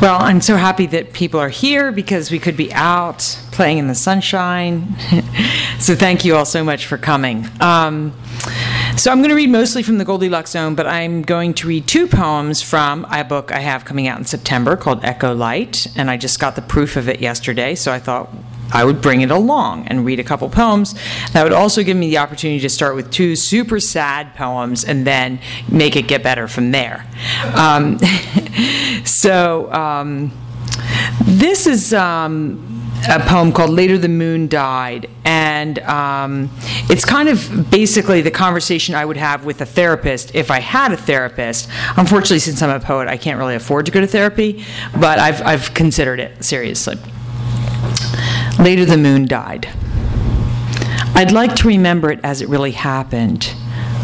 Well, I'm so happy that people are here because we could be out playing in the sunshine. so thank you all so much for coming. Um, so I'm going to read mostly from the Goldilocks Zone, but I'm going to read two poems from a book I have coming out in September called Echo Light, and I just got the proof of it yesterday, so I thought I would bring it along and read a couple poems. That would also give me the opportunity to start with two super sad poems and then make it get better from there. Um, so um, this is. Um, a poem called Later the Moon Died. And um, it's kind of basically the conversation I would have with a therapist if I had a therapist. Unfortunately, since I'm a poet, I can't really afford to go to therapy, but I've, I've considered it seriously. Later, the moon died. I'd like to remember it as it really happened.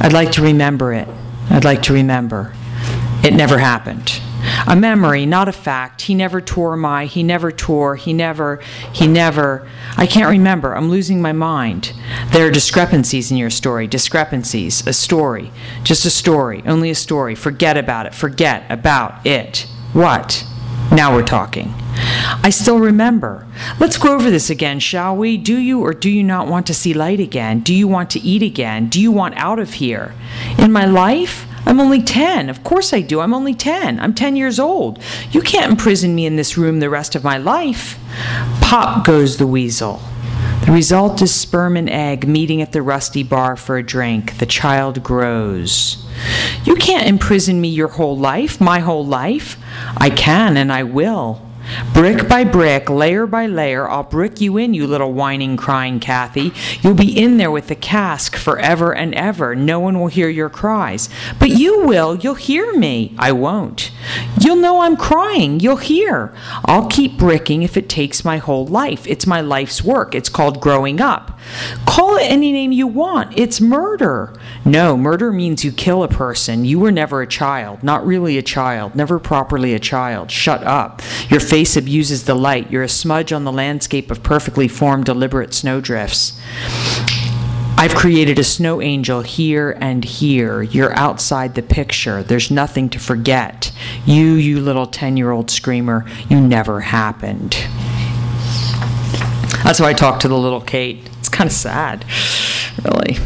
I'd like to remember it. I'd like to remember. It never happened. A memory, not a fact. He never tore my, he never tore, he never, he never. I can't remember. I'm losing my mind. There are discrepancies in your story. Discrepancies. A story. Just a story. Only a story. Forget about it. Forget about it. What? Now we're talking. I still remember. Let's go over this again, shall we? Do you or do you not want to see light again? Do you want to eat again? Do you want out of here? In my life? I'm only 10. Of course I do. I'm only 10. I'm 10 years old. You can't imprison me in this room the rest of my life. Pop goes the weasel. The result is sperm and egg meeting at the rusty bar for a drink. The child grows. You can't imprison me your whole life, my whole life. I can and I will. Brick by brick, layer by layer, I'll brick you in, you little whining, crying Kathy. You'll be in there with the cask forever and ever. No one will hear your cries. But you will. You'll hear me. I won't. You'll know I'm crying. You'll hear. I'll keep bricking if it takes my whole life. It's my life's work. It's called growing up. Call it any name you want. It's murder. No, murder means you kill a person. You were never a child. Not really a child. Never properly a child. Shut up. Your face abuses the light. You're a smudge on the landscape of perfectly formed, deliberate snowdrifts. I've created a snow angel here and here. You're outside the picture. There's nothing to forget. You, you little 10 year old screamer, you never happened. That's how I talk to the little Kate. It's kind of sad, really.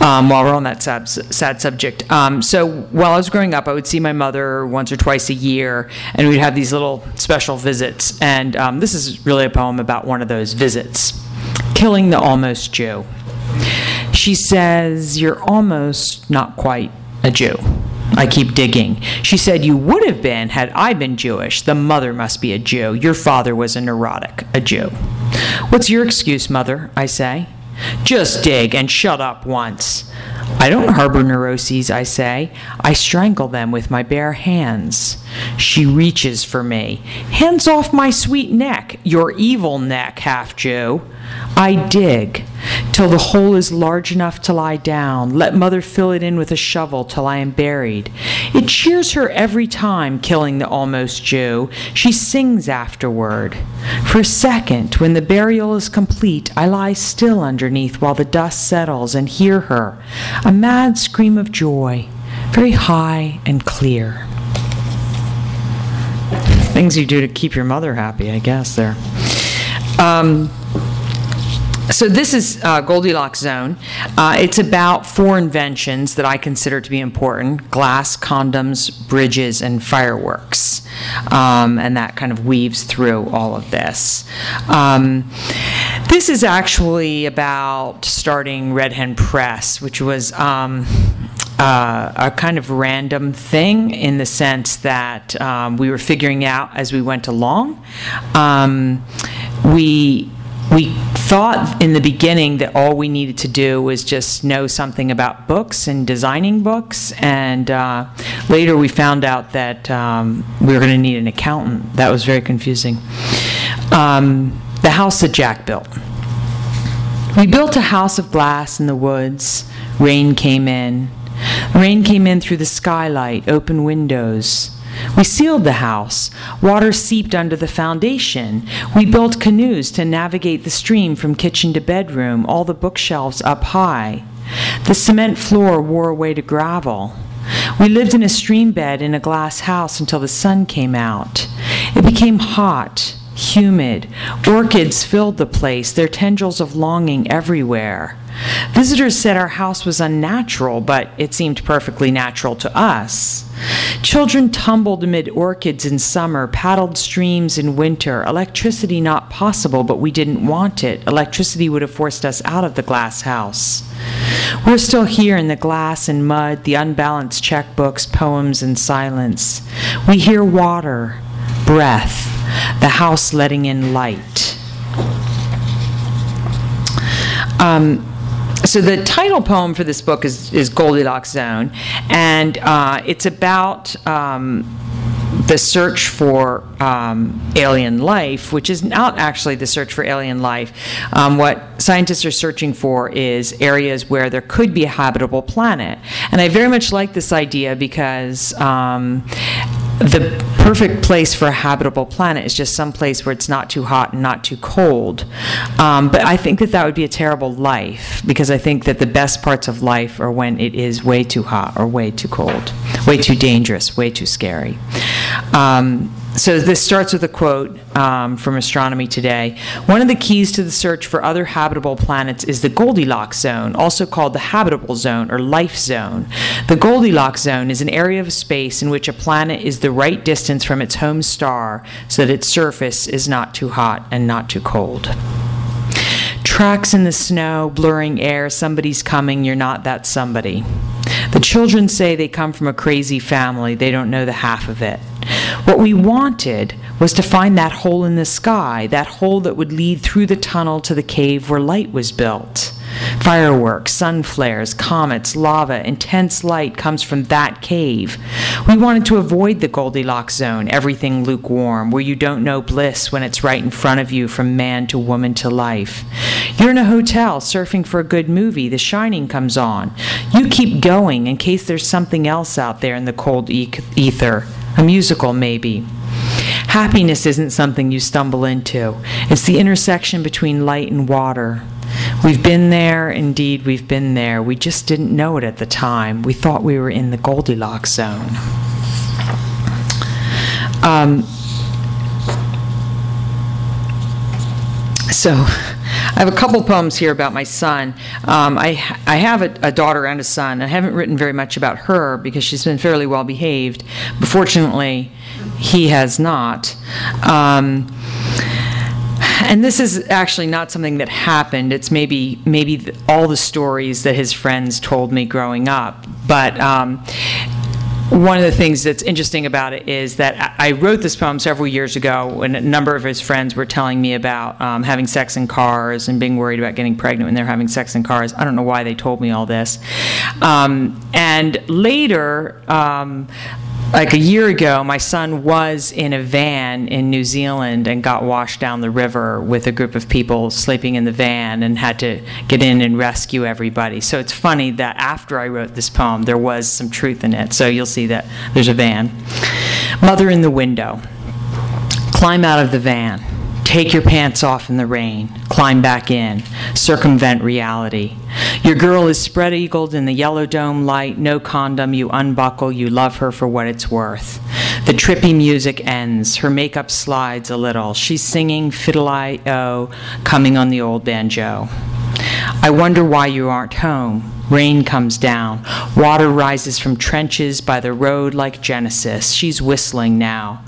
Um, while we're on that sad, sad subject. Um, so while I was growing up, I would see my mother once or twice a year, and we'd have these little special visits. And um, this is really a poem about one of those visits Killing the Almost Jew. She says, You're almost not quite a Jew. I keep digging. She said, You would have been had I been Jewish. The mother must be a Jew. Your father was a neurotic, a Jew. What's your excuse, mother? I say. Just dig and shut up once. I don't harbor neuroses, I say. I strangle them with my bare hands. She reaches for me. Hands off my sweet neck, your evil neck, half Jew. I dig till the hole is large enough to lie down. Let mother fill it in with a shovel till I am buried. It cheers her every time, killing the almost Jew. She sings afterward. For a second, when the burial is complete, I lie still underneath while the dust settles and hear her, a mad scream of joy, very high and clear. Things you do to keep your mother happy, I guess, there. Um, so this is uh, Goldilocks Zone. Uh, it's about four inventions that I consider to be important: glass, condoms, bridges, and fireworks. Um, and that kind of weaves through all of this. Um, this is actually about starting Red Hen Press, which was. Um, uh, a kind of random thing in the sense that um, we were figuring out as we went along. Um, we we thought in the beginning that all we needed to do was just know something about books and designing books, and uh, later we found out that um, we were going to need an accountant. That was very confusing. Um, the house that Jack built. We built a house of glass in the woods. Rain came in. Rain came in through the skylight, open windows. We sealed the house. Water seeped under the foundation. We built canoes to navigate the stream from kitchen to bedroom, all the bookshelves up high. The cement floor wore away to gravel. We lived in a stream bed in a glass house until the sun came out. It became hot, humid. Orchids filled the place, their tendrils of longing everywhere. Visitors said our house was unnatural, but it seemed perfectly natural to us. Children tumbled amid orchids in summer, paddled streams in winter. Electricity not possible, but we didn't want it. Electricity would have forced us out of the glass house. We're still here in the glass and mud, the unbalanced checkbooks, poems, and silence. We hear water, breath, the house letting in light. Um, so the title poem for this book is, is Goldilocks Zone, and uh, it's about um, the search for um, alien life, which is not actually the search for alien life. Um, what scientists are searching for is areas where there could be a habitable planet. And I very much like this idea because um, the perfect place for a habitable planet is just some place where it's not too hot and not too cold. Um, but I think that that would be a terrible life because I think that the best parts of life are when it is way too hot or way too cold, way too dangerous, way too scary. Um, so this starts with a quote um, from Astronomy Today. One of the keys to the search for other habitable planets is the Goldilocks zone, also called the habitable zone or life zone. The Goldilocks zone is an area of space in which a planet is the right distance from its home star so that its surface is not too hot and not too cold. Tracks in the snow, blurring air, somebody's coming, you're not that somebody. The children say they come from a crazy family, they don't know the half of it. What we wanted was to find that hole in the sky, that hole that would lead through the tunnel to the cave where light was built. Fireworks, sun flares, comets, lava, intense light comes from that cave. We wanted to avoid the Goldilocks zone, everything lukewarm, where you don't know bliss when it's right in front of you from man to woman to life. You're in a hotel surfing for a good movie, The Shining comes on. You keep going in case there's something else out there in the cold ether, a musical maybe. Happiness isn't something you stumble into. It's the intersection between light and water. We've been there, indeed, we've been there. We just didn't know it at the time. We thought we were in the Goldilocks zone. Um, so, I have a couple poems here about my son. Um, I, I have a, a, daughter and a son. I haven't written very much about her because she's been fairly well behaved, but fortunately, he has not. Um, and this is actually not something that happened. It's maybe maybe all the stories that his friends told me growing up. But um, one of the things that's interesting about it is that I wrote this poem several years ago when a number of his friends were telling me about um, having sex in cars and being worried about getting pregnant when they're having sex in cars. I don't know why they told me all this. Um, and later, um, like a year ago, my son was in a van in New Zealand and got washed down the river with a group of people sleeping in the van and had to get in and rescue everybody. So it's funny that after I wrote this poem, there was some truth in it. So you'll see that there's a van. Mother in the window. Climb out of the van Take your pants off in the rain, climb back in, circumvent reality. Your girl is spread eagled in the yellow dome light, no condom, you unbuckle, you love her for what it's worth. The trippy music ends. Her makeup slides a little. She's singing Fiddle-I-O, coming on the old banjo. I wonder why you aren't home. Rain comes down. Water rises from trenches by the road like Genesis. She's whistling now.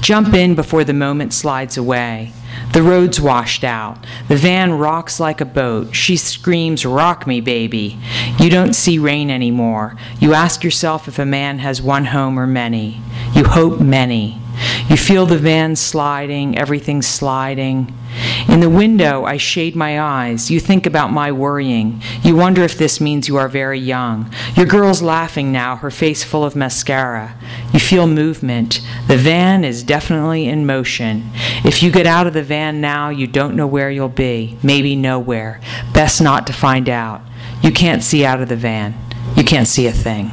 Jump in before the moment slides away. The road's washed out. The van rocks like a boat. She screams, Rock me, baby. You don't see rain anymore. You ask yourself if a man has one home or many. You hope many. You feel the van sliding, everything sliding. In the window, I shade my eyes. You think about my worrying. You wonder if this means you are very young. Your girl's laughing now, her face full of mascara. You feel movement. The van is definitely in motion. If you get out of the van now, you don't know where you'll be. Maybe nowhere. Best not to find out. You can't see out of the van. You can't see a thing.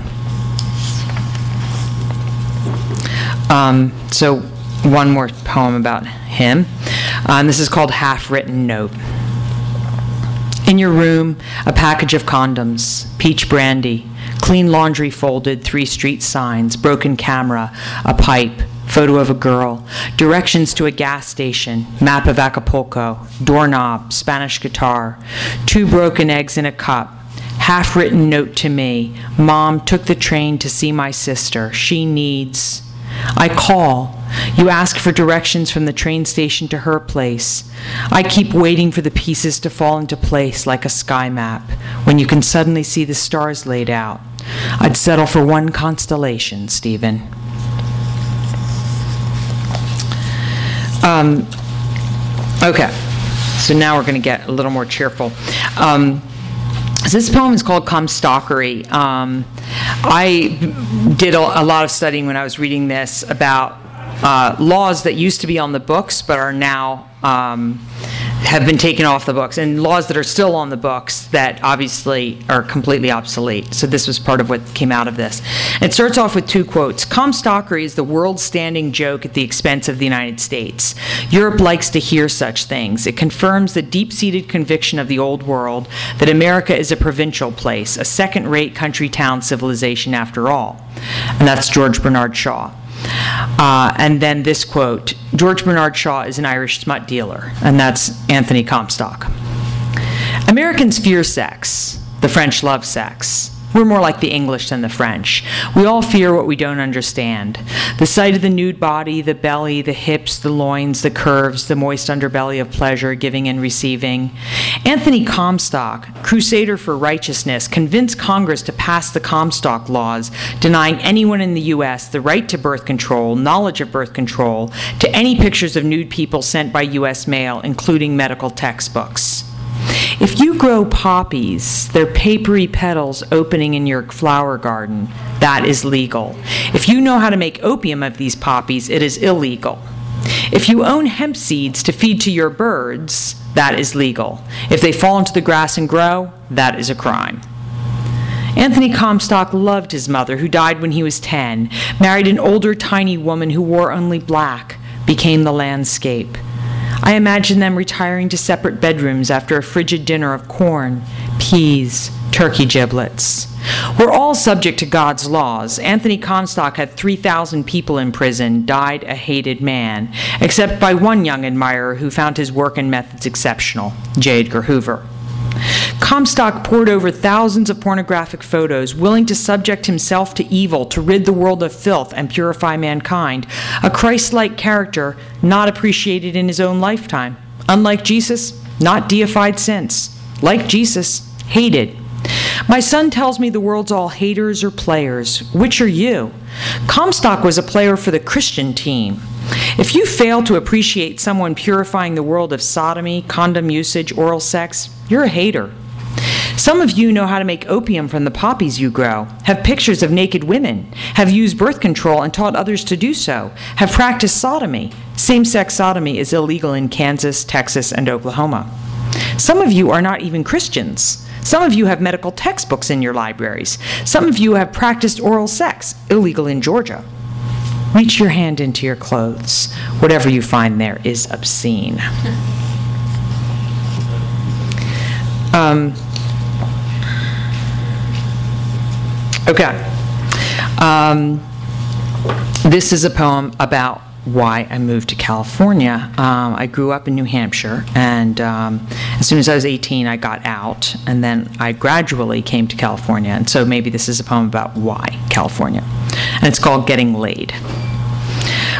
Um, so, one more poem about him. Um, this is called Half Written Note. In your room, a package of condoms, peach brandy, clean laundry folded, three street signs, broken camera, a pipe, photo of a girl, directions to a gas station, map of Acapulco, doorknob, Spanish guitar, two broken eggs in a cup, half written note to me Mom took the train to see my sister. She needs. I call. You ask for directions from the train station to her place. I keep waiting for the pieces to fall into place like a sky map when you can suddenly see the stars laid out. I'd settle for one constellation, Stephen. Um, okay, so now we're going to get a little more cheerful. Um, so this poem is called Comstockery. Um, I did a, a, lot of studying when I was reading this about uh, laws that used to be on the books but are now um, have been taken off the books, and laws that are still on the books that obviously are completely obsolete. So this was part of what came out of this. It starts off with two quotes. Comstockery is the world standing joke at the expense of the United States. Europe likes to hear such things. It confirms the deep seated conviction of the old world that America is a provincial place, a second rate country town civilization after all. And that's George Bernard Shaw. Uh, and then this quote George Bernard Shaw is an Irish smut dealer, and that's Anthony Comstock. Americans fear sex, the French love sex. We're more like the English than the French. We all fear what we don't understand. The sight of the nude body, the belly, the hips, the loins, the curves, the moist underbelly of pleasure, giving and receiving. Anthony Comstock, crusader for righteousness, convinced Congress to pass the Comstock laws, denying anyone in the U.S. the right to birth control, knowledge of birth control, to any pictures of nude people sent by U.S. mail, including medical textbooks. If you grow poppies, their papery petals opening in your flower garden, that is legal. If you know how to make opium of these poppies, it is illegal. If you own hemp seeds to feed to your birds, that is legal. If they fall into the grass and grow, that is a crime. Anthony Comstock loved his mother, who died when he was 10, married an older, tiny woman who wore only black, became the landscape. I imagine them retiring to separate bedrooms after a frigid dinner of corn, peas, turkey giblets. We're all subject to God's laws. Anthony Comstock had 3,000 people in prison, died a hated man, except by one young admirer who found his work and methods exceptional, J. Edgar Hoover. Comstock pored over thousands of pornographic photos, willing to subject himself to evil to rid the world of filth and purify mankind, a Christ like character not appreciated in his own lifetime. Unlike Jesus, not deified since. Like Jesus, hated. My son tells me the world's all haters or players. Which are you? Comstock was a player for the Christian team. If you fail to appreciate someone purifying the world of sodomy, condom usage, oral sex, you're a hater. Some of you know how to make opium from the poppies you grow, have pictures of naked women, have used birth control and taught others to do so, have practiced sodomy. Same sex sodomy is illegal in Kansas, Texas, and Oklahoma. Some of you are not even Christians. Some of you have medical textbooks in your libraries. Some of you have practiced oral sex, illegal in Georgia. Reach your hand into your clothes. Whatever you find there is obscene. Um, okay. Um, this is a poem about why I moved to California. Um, I grew up in New Hampshire, and um, as soon as I was 18, I got out, and then I gradually came to California. And so maybe this is a poem about why California. And it's called Getting Laid.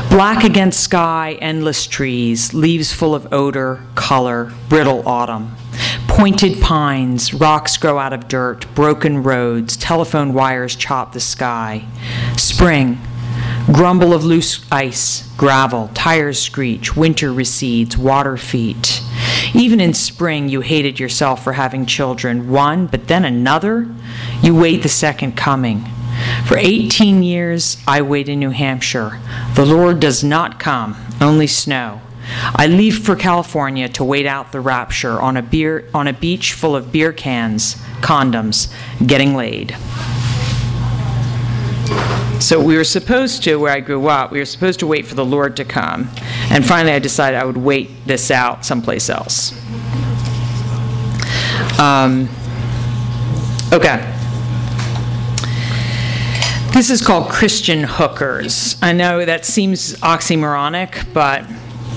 Black against sky, endless trees, leaves full of odor, color, brittle autumn. Pointed pines, rocks grow out of dirt, broken roads, telephone wires chop the sky. Spring, grumble of loose ice, gravel, tires screech, winter recedes, water feet. Even in spring, you hated yourself for having children, one, but then another. You wait the second coming. For 18 years, I wait in New Hampshire. The Lord does not come, only snow. I leave for California to wait out the rapture on a, beer, on a beach full of beer cans, condoms, getting laid. So we were supposed to, where I grew up, we were supposed to wait for the Lord to come. And finally, I decided I would wait this out someplace else. Um, okay. This is called Christian hookers. I know that seems oxymoronic, but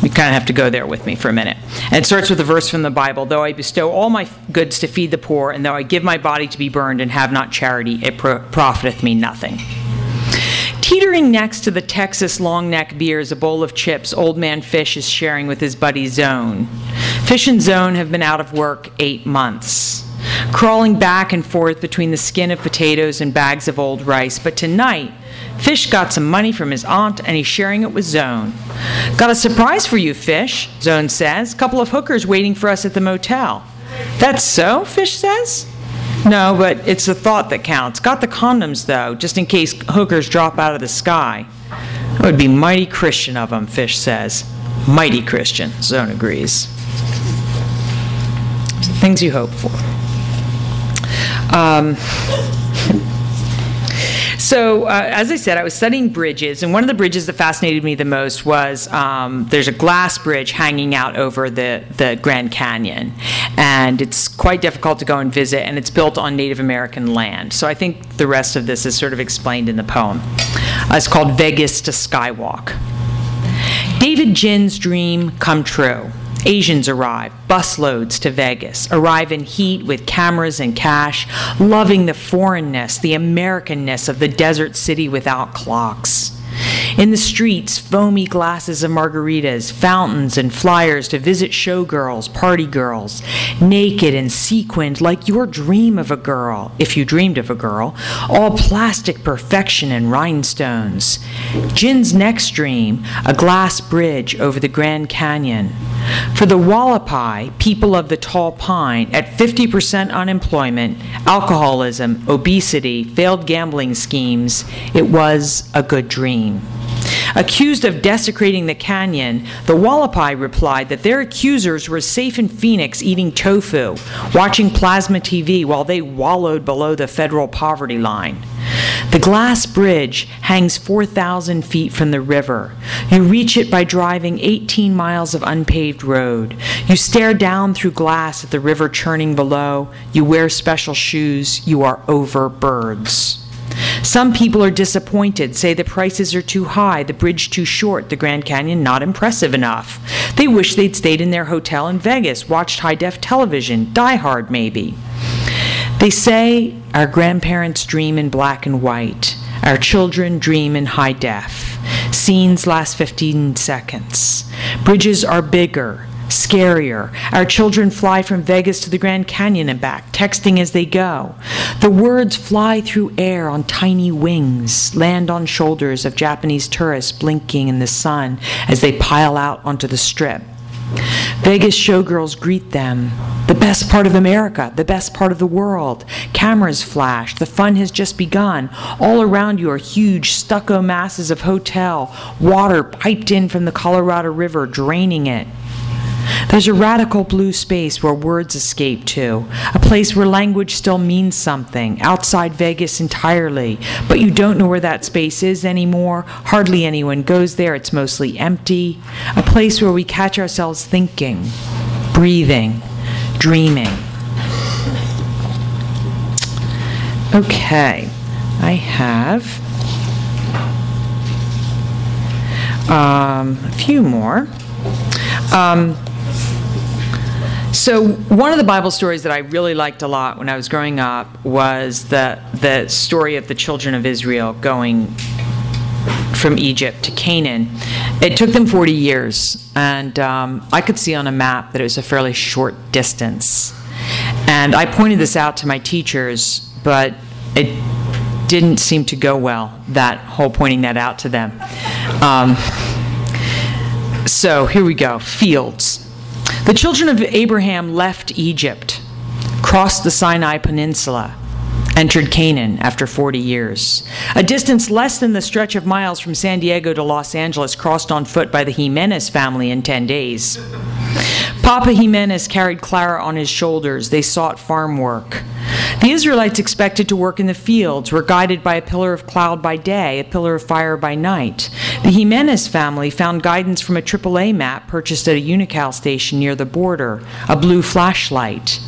you kind of have to go there with me for a minute. And it starts with a verse from the Bible Though I bestow all my goods to feed the poor, and though I give my body to be burned and have not charity, it pro- profiteth me nothing. Teetering next to the Texas long neck beer is a bowl of chips Old Man Fish is sharing with his buddy Zone. Fish and Zone have been out of work eight months crawling back and forth between the skin of potatoes and bags of old rice. But tonight, Fish got some money from his aunt and he's sharing it with Zone. Got a surprise for you, Fish, Zone says. Couple of hookers waiting for us at the motel. That's so? Fish says. No, but it's the thought that counts. Got the condoms, though, just in case hookers drop out of the sky. It would be mighty Christian of them, Fish says. Mighty Christian, Zone agrees. Things you hope for. Um, so, uh, as I said, I was studying bridges, and one of the bridges that fascinated me the most was um, there's a glass bridge hanging out over the, the Grand Canyon. And it's quite difficult to go and visit, and it's built on Native American land. So, I think the rest of this is sort of explained in the poem. Uh, it's called Vegas to Skywalk. David Jin's dream come true. Asians arrive, busloads to Vegas, arrive in heat with cameras and cash, loving the foreignness, the Americanness of the desert city without clocks. In the streets, foamy glasses of margaritas, fountains, and flyers to visit showgirls, party girls, naked and sequined like your dream of a girl, if you dreamed of a girl, all plastic perfection and rhinestones. Jin's next dream, a glass bridge over the Grand Canyon. For the Hualapai, people of the tall pine, at 50% unemployment, alcoholism, obesity, failed gambling schemes, it was a good dream. Accused of desecrating the canyon, the Hualapai replied that their accusers were safe in Phoenix eating tofu, watching plasma TV while they wallowed below the federal poverty line. The glass bridge hangs 4,000 feet from the river. You reach it by driving 18 miles of unpaved road. You stare down through glass at the river churning below. You wear special shoes. You are over birds. Some people are disappointed, say the prices are too high, the bridge too short, the Grand Canyon not impressive enough. They wish they'd stayed in their hotel in Vegas, watched high def television, Die Hard maybe. They say our grandparents dream in black and white, our children dream in high def. Scenes last 15 seconds. Bridges are bigger, scarier. Our children fly from Vegas to the Grand Canyon and back, texting as they go. The words fly through air on tiny wings, land on shoulders of Japanese tourists blinking in the sun as they pile out onto the strip. Vegas showgirls greet them. The best part of America, the best part of the world. Cameras flash, the fun has just begun. All around you are huge stucco masses of hotel, water piped in from the Colorado River, draining it. There's a radical blue space where words escape to, a place where language still means something, outside Vegas entirely, but you don't know where that space is anymore. Hardly anyone goes there, it's mostly empty. A place where we catch ourselves thinking, breathing, dreaming. Okay, I have um, a few more. Um, so one of the Bible stories that I really liked a lot when I was growing up was the the story of the children of Israel going from Egypt to Canaan. It took them 40 years, and um, I could see on a map that it was a fairly short distance. And I pointed this out to my teachers, but it didn't seem to go well, that whole pointing that out to them. Um, so here we go fields. The children of Abraham left Egypt, crossed the Sinai Peninsula, entered Canaan after 40 years. A distance less than the stretch of miles from San Diego to Los Angeles crossed on foot by the Jimenez family in 10 days. Papa Jimenez carried Clara on his shoulders. They sought farm work. The Israelites expected to work in the fields, were guided by a pillar of cloud by day, a pillar of fire by night. The Jimenez family found guidance from a AAA map purchased at a Unocal station near the border, a blue flashlight.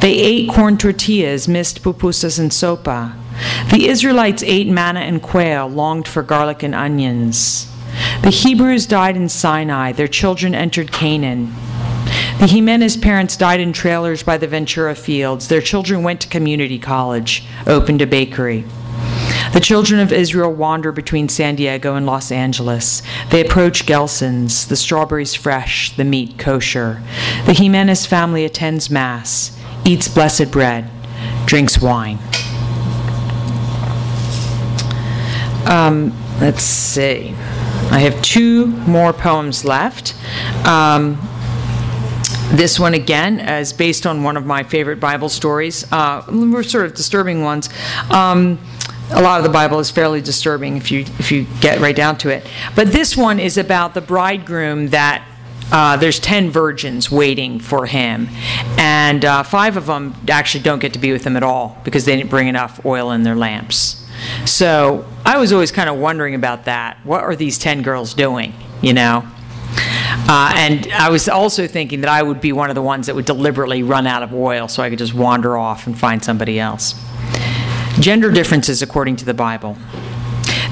They ate corn tortillas, missed pupusas and sopa. The Israelites ate manna and quail, longed for garlic and onions. The Hebrews died in Sinai, their children entered Canaan. The Jimenez parents died in trailers by the Ventura fields. Their children went to community college, opened a bakery. The children of Israel wander between San Diego and Los Angeles. They approach Gelson's, the strawberries fresh, the meat kosher. The Jimenez family attends Mass, eats blessed bread, drinks wine. Um, let's see. I have two more poems left. Um, this one again is based on one of my favorite Bible stories. Uh, we're sort of disturbing ones. Um, a lot of the Bible is fairly disturbing if you if you get right down to it. But this one is about the bridegroom that uh, there's 10 virgins waiting for him, and uh, five of them actually don't get to be with him at all because they didn't bring enough oil in their lamps. So I was always kind of wondering about that. What are these 10 girls doing? You know? Uh, and I was also thinking that I would be one of the ones that would deliberately run out of oil so I could just wander off and find somebody else. Gender differences according to the Bible.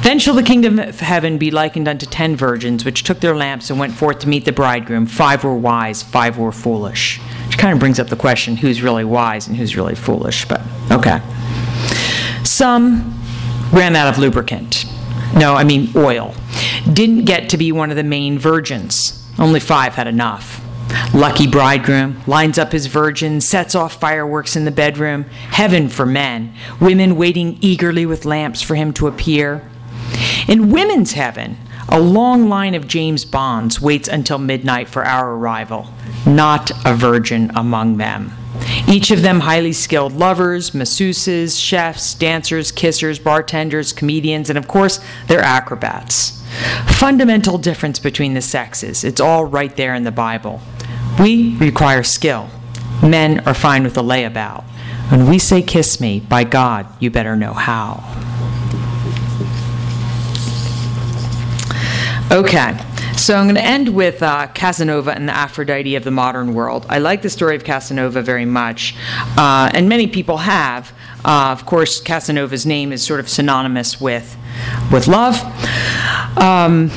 Then shall the kingdom of heaven be likened unto ten virgins, which took their lamps and went forth to meet the bridegroom. Five were wise, five were foolish. Which kind of brings up the question who's really wise and who's really foolish, but okay. Some ran out of lubricant. No, I mean oil. Didn't get to be one of the main virgins. Only five had enough. Lucky bridegroom lines up his virgin, sets off fireworks in the bedroom. Heaven for men. Women waiting eagerly with lamps for him to appear. In women's heaven, a long line of James Bonds waits until midnight for our arrival. Not a virgin among them. Each of them highly skilled lovers, masseuses, chefs, dancers, kissers, bartenders, comedians, and of course, they're acrobats. Fundamental difference between the sexes. It's all right there in the Bible. We require skill. Men are fine with a layabout. When we say kiss me, by God, you better know how. Okay, so I'm going to end with uh, Casanova and the Aphrodite of the modern world. I like the story of Casanova very much, uh, and many people have. Uh, of course, Casanova's name is sort of synonymous with, with love. Um,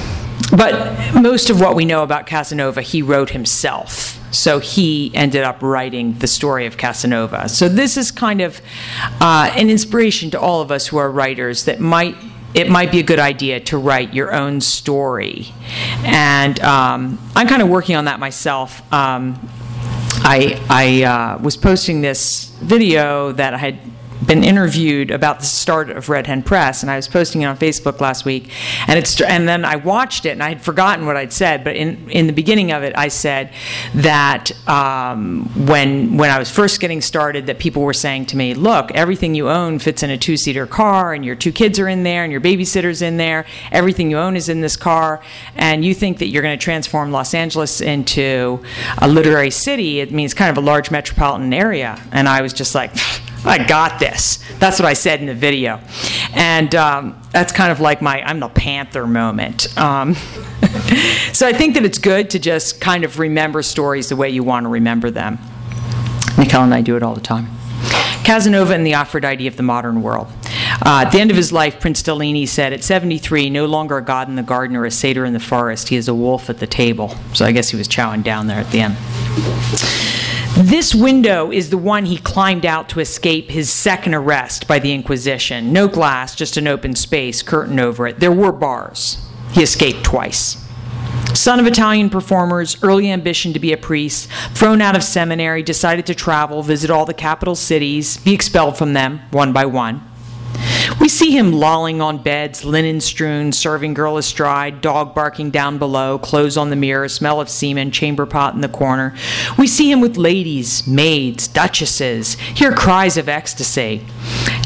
but most of what we know about Casanova, he wrote himself. So he ended up writing the story of Casanova. So this is kind of uh, an inspiration to all of us who are writers that might it might be a good idea to write your own story. And um, I'm kind of working on that myself. Um, I, I uh, was posting this video that I had been interviewed about the start of Red Hen Press, and I was posting it on Facebook last week, and it's and then I watched it, and I had forgotten what I'd said, but in in the beginning of it, I said that um, when when I was first getting started, that people were saying to me, "Look, everything you own fits in a two seater car, and your two kids are in there, and your babysitter's in there. Everything you own is in this car, and you think that you're going to transform Los Angeles into a literary city? It means kind of a large metropolitan area." And I was just like. I got this. That's what I said in the video. And um, that's kind of like my I'm the Panther moment. Um, so I think that it's good to just kind of remember stories the way you want to remember them. Mikkel and I do it all the time. Casanova and the Aphrodite of the Modern World. Uh, at the end of his life, Prince Stellini said, At 73, no longer a god in the garden or a satyr in the forest, he is a wolf at the table. So I guess he was chowing down there at the end. This window is the one he climbed out to escape his second arrest by the Inquisition. No glass, just an open space, curtain over it. There were bars. He escaped twice. Son of Italian performers, early ambition to be a priest, thrown out of seminary, decided to travel, visit all the capital cities, be expelled from them one by one. We see him lolling on beds, linen strewn, serving girl astride, dog barking down below, clothes on the mirror, smell of semen, chamber pot in the corner. We see him with ladies, maids, duchesses, hear cries of ecstasy.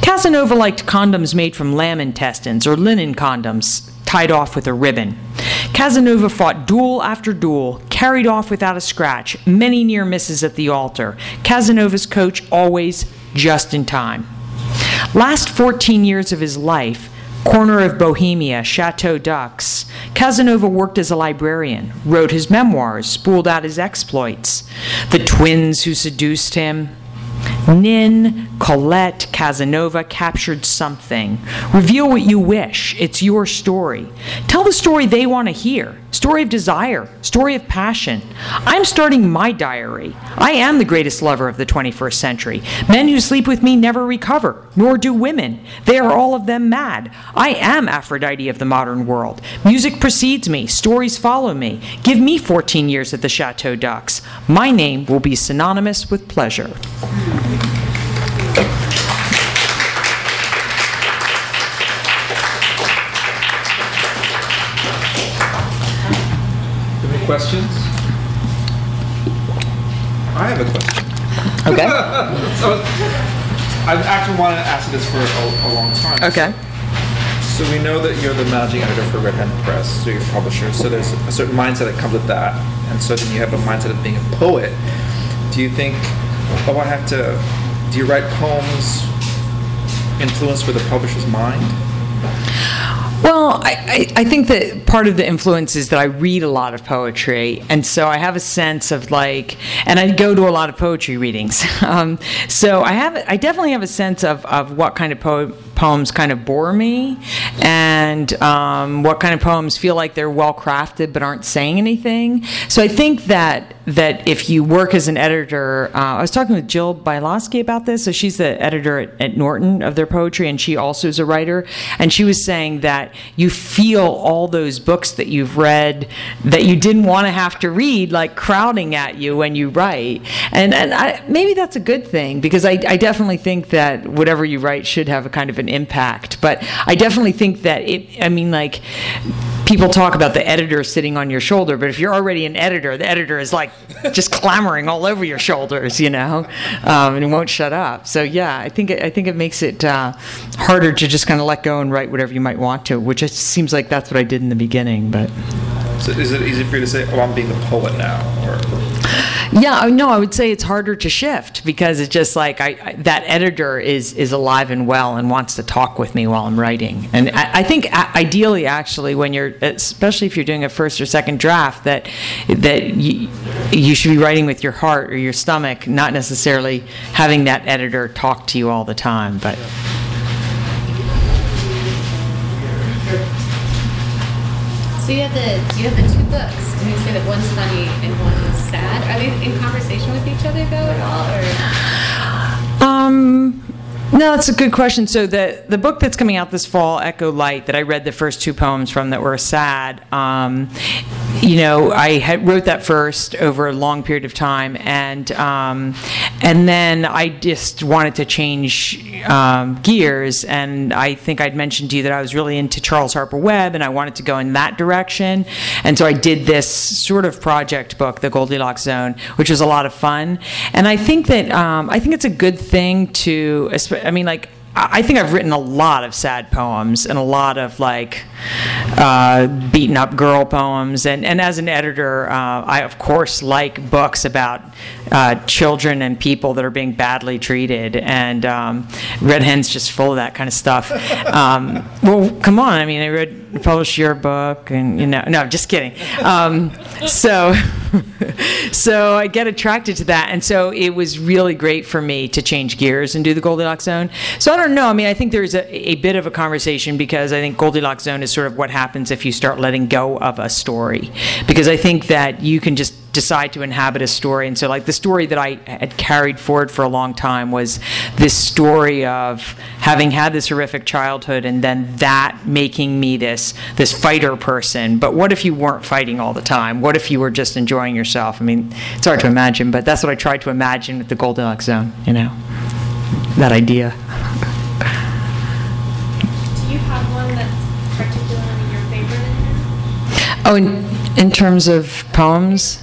Casanova liked condoms made from lamb intestines or linen condoms tied off with a ribbon. Casanova fought duel after duel, carried off without a scratch, many near misses at the altar. Casanova's coach always just in time. Last 14 years of his life, corner of Bohemia, Chateau d'Ux, Casanova worked as a librarian, wrote his memoirs, spooled out his exploits. The twins who seduced him, Nin, Colette, Casanova captured something. Reveal what you wish. It's your story. Tell the story they want to hear. Story of desire, story of passion. I'm starting my diary. I am the greatest lover of the 21st century. Men who sleep with me never recover, nor do women. They are all of them mad. I am Aphrodite of the modern world. Music precedes me, stories follow me. Give me 14 years at the Chateau d'Ux. My name will be synonymous with pleasure. Questions? I have a question. Okay. So, I've actually wanted to ask this for a, a long time. Okay. So we know that you're the managing editor for Red Hen Press, so you're a publisher. So there's a certain mindset that comes with that, and so then you have a mindset of being a poet. Do you think, oh, I have to? Do you write poems influenced with the publisher's mind? Well, I, I, I think that part of the influence is that I read a lot of poetry, and so I have a sense of like, and I go to a lot of poetry readings. Um, so I have, I definitely have a sense of, of what kind of po- poems kind of bore me, and um, what kind of poems feel like they're well crafted but aren't saying anything. So I think that that if you work as an editor, uh, I was talking with Jill Bialosky about this. So she's the editor at, at Norton of their poetry, and she also is a writer. And she was saying that you feel all those books that you've read that you didn't want to have to read, like crowding at you when you write. And and I, maybe that's a good thing because I, I definitely think that whatever you write should have a kind of an impact. But I definitely think that it. I mean, like people talk about the editor sitting on your shoulder, but if you're already an editor, the editor is like just clamoring all over your shoulders, you know, um, and won't shut up. So yeah, I think it, I think it makes it uh, harder to just kind of let go and write whatever you might want to, which it seems like that's what I did in the beginning. But So is it easy for you to say, oh, I'm being the poet now, or? Yeah, no, I would say it's harder to shift because it's just like I, I that editor is is alive and well and wants to talk with me while I'm writing. And I, I think ideally, actually, when you're especially if you're doing a first or second draft, that that you, you should be writing with your heart or your stomach, not necessarily having that editor talk to you all the time. But So you have the you have the two books, and you say that one's funny and one's sad. Are they in conversation with each other though at all, or? Um, no, that's a good question. So the the book that's coming out this fall, Echo Light, that I read the first two poems from that were sad. Um, you know, I had, wrote that first over a long period of time, and um, and then I just wanted to change um, gears. And I think I'd mentioned to you that I was really into Charles Harper Webb, and I wanted to go in that direction. And so I did this sort of project book, The Goldilocks Zone, which was a lot of fun. And I think that um, I think it's a good thing to. I mean, like. I I think I've written a lot of sad poems and a lot of like uh, beaten up girl poems. And, and as an editor, uh, I of course like books about uh, children and people that are being badly treated. And um, Red Hen's just full of that kind of stuff. Um, well, come on. I mean, I read, published your book, and you know, no, just kidding. Um, so. so I get attracted to that. And so it was really great for me to change gears and do the Goldilocks Zone. So I don't know. I mean, I think there's a, a bit of a conversation because I think Goldilocks Zone is sort of what happens if you start letting go of a story. Because I think that you can just decide to inhabit a story. And so, like, the story that I had carried forward for a long time was this story of having had this horrific childhood and then that making me this, this fighter person. But what if you weren't fighting all the time? What if you were just enjoying yourself? I mean, it's hard to imagine, but that's what I tried to imagine with the Goldilocks Zone, you know, that idea. Do you have one that's particularly your favorite in here? Oh, in, in terms of poems?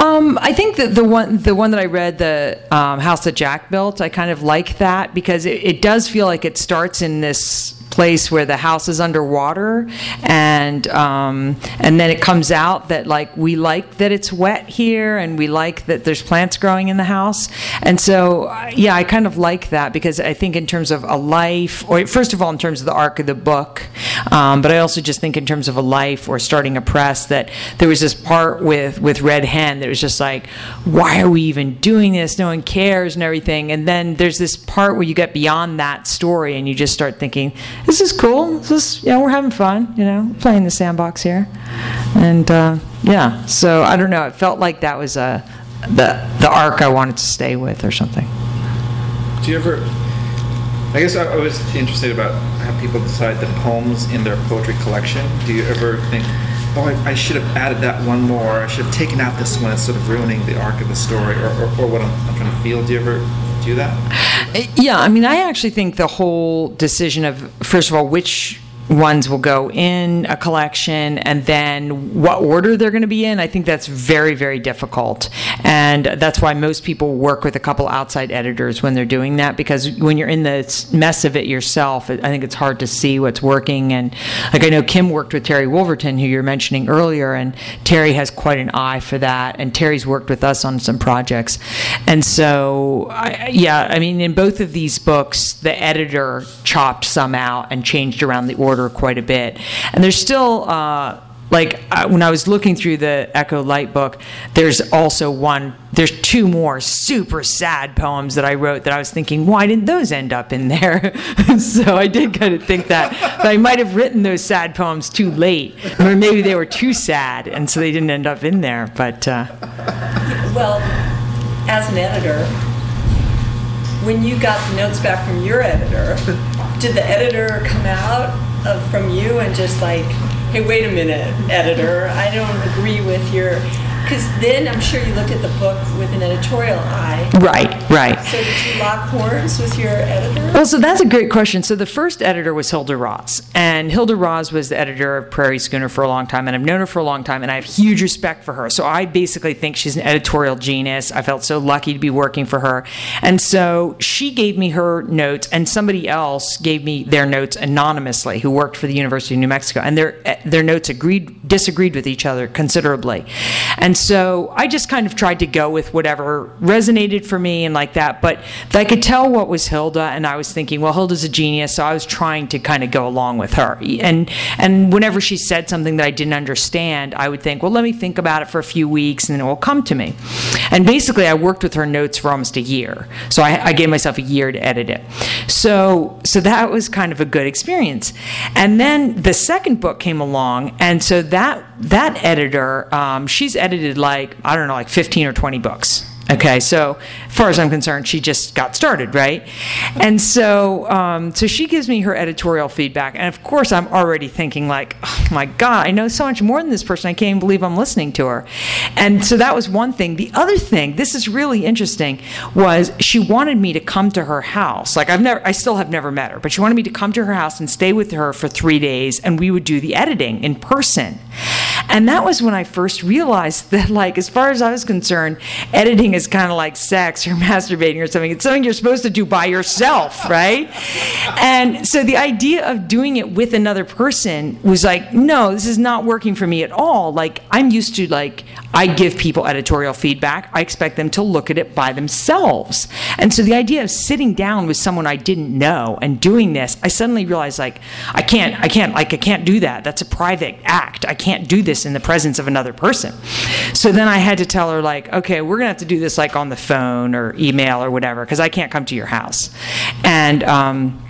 Um, I think that the one the one that I read, the um, house that Jack built, I kind of like that because it, it does feel like it starts in this place where the house is underwater and um, and then it comes out that like we like that it's wet here and we like that there's plants growing in the house. And so uh, yeah I kind of like that because I think in terms of a life or first of all in terms of the arc of the book um, but I also just think in terms of a life or starting a press that there was this part with with Red Hen that was just like why are we even doing this? No one cares and everything. And then there's this part where you get beyond that story and you just start thinking this is cool. This is, you know, we're having fun, you know, playing the sandbox here. And uh, yeah, so I don't know. It felt like that was uh, the, the arc I wanted to stay with or something. Do you ever? I guess I, I was interested about how people decide the poems in their poetry collection. Do you ever think, oh, I, I should have added that one more. I should have taken out this one. It's sort of ruining the arc of the story, or, or, or what I'm, I'm trying to feel. Do you ever do that? Yeah, I mean, I actually think the whole decision of, first of all, which ones will go in a collection and then what order they're going to be in, I think that's very, very difficult. And that's why most people work with a couple outside editors when they're doing that because when you're in the mess of it yourself, I think it's hard to see what's working. And like I know Kim worked with Terry Wolverton, who you're mentioning earlier, and Terry has quite an eye for that. And Terry's worked with us on some projects. And so, I, yeah, I mean, in both of these books, the editor chopped some out and changed around the order quite a bit. And there's still, uh, like uh, when I was looking through the Echo Light book, there's also one, there's two more super sad poems that I wrote that I was thinking, why didn't those end up in there? so I did kind of think that, that I might have written those sad poems too late, or maybe they were too sad, and so they didn't end up in there. But uh, Well, as an editor, when you got the notes back from your editor, did the editor come out of, from you and just like, hey, wait a minute, editor, I don't agree with your. Because then I'm sure you look at the book with an editorial eye. right, right. So did you lock horns with your editor? Well, so that's a great question. So the first editor was Hilda Raz, and Hilda Raz was the editor of Prairie Schooner for a long time, and I've known her for a long time, and I have huge respect for her. So I basically think she's an editorial genius. I felt so lucky to be working for her, and so she gave me her notes, and somebody else gave me their notes anonymously, who worked for the University of New Mexico, and their eh, their notes agreed disagreed with each other considerably, and so I just kind of tried to go with whatever resonated for me and like that. But I could tell what was Hilda, and I was thinking, well, Hilda's a genius, so I was trying to kind of go along with her. And and whenever she said something that I didn't understand, I would think, well, let me think about it for a few weeks, and then it will come to me. And basically, I worked with her notes for almost a year, so I, I gave myself a year to edit it. So so that was kind of a good experience. And then the second book came along, and so that that editor, um, she's edited like I don't know, like 15 or 20 books. Okay, so as far as I'm concerned, she just got started, right? And so, um, so she gives me her editorial feedback, and of course, I'm already thinking like, oh my God, I know so much more than this person. I can't even believe I'm listening to her. And so that was one thing. The other thing, this is really interesting, was she wanted me to come to her house. Like I've never, I still have never met her, but she wanted me to come to her house and stay with her for three days, and we would do the editing in person. And that was when I first realized that, like, as far as I was concerned, editing is kind of like sex or masturbating or something. It's something you're supposed to do by yourself, right? And so the idea of doing it with another person was like, no, this is not working for me at all. Like, I'm used to, like, I give people editorial feedback. I expect them to look at it by themselves. And so the idea of sitting down with someone I didn't know and doing this, I suddenly realized, like, I can't, I can't, like, I can't do that. That's a private act. I can't do this this in the presence of another person. So then I had to tell her, like, okay, we're going to have to do this like on the phone or email or whatever, because I can't come to your house. And, um,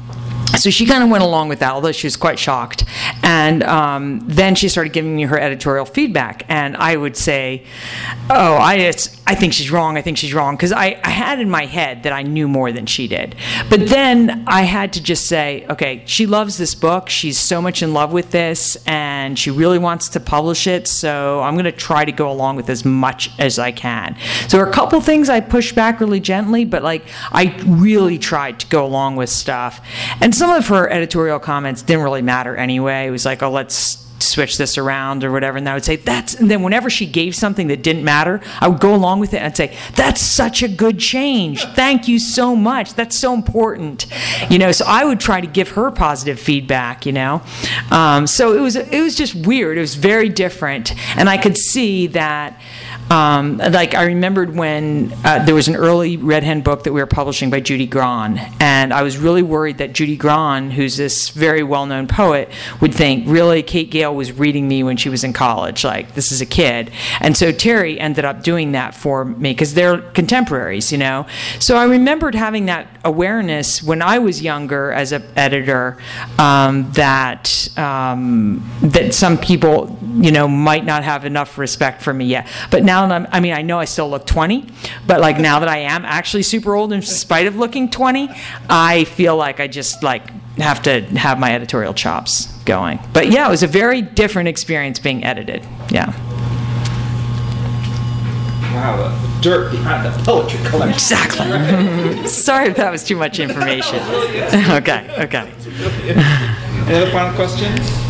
so she kind of went along with that, although she was quite shocked. And um, then she started giving me her editorial feedback, and I would say, "Oh, I it's, I think she's wrong. I think she's wrong," because I, I had in my head that I knew more than she did. But then I had to just say, "Okay, she loves this book. She's so much in love with this, and she really wants to publish it. So I'm going to try to go along with as much as I can." So there are a couple things I pushed back really gently, but like I really tried to go along with stuff, and some of her editorial comments didn't really matter anyway. It was like, oh, let's switch this around or whatever. And I would say, that's, and then whenever she gave something that didn't matter, I would go along with it and say, that's such a good change. Thank you so much. That's so important. You know, so I would try to give her positive feedback, you know. Um, so it was, it was just weird. It was very different. And I could see that. Um, like I remembered when uh, there was an early Red Hen book that we were publishing by Judy Grahn, and I was really worried that Judy Grahn, who's this very well-known poet, would think really Kate Gale was reading me when she was in college, like this is a kid. And so Terry ended up doing that for me because they're contemporaries, you know. So I remembered having that awareness when I was younger as an editor um, that um, that some people, you know, might not have enough respect for me yet, but now that I'm, I mean, I know I still look 20, but like now that I am actually super old in spite of looking 20, I feel like I just like have to have my editorial chops going. But yeah, it was a very different experience being edited. Yeah. Wow, the dirt behind the poetry collection. Exactly. Sorry if that was too much information. okay, okay. Any other final questions?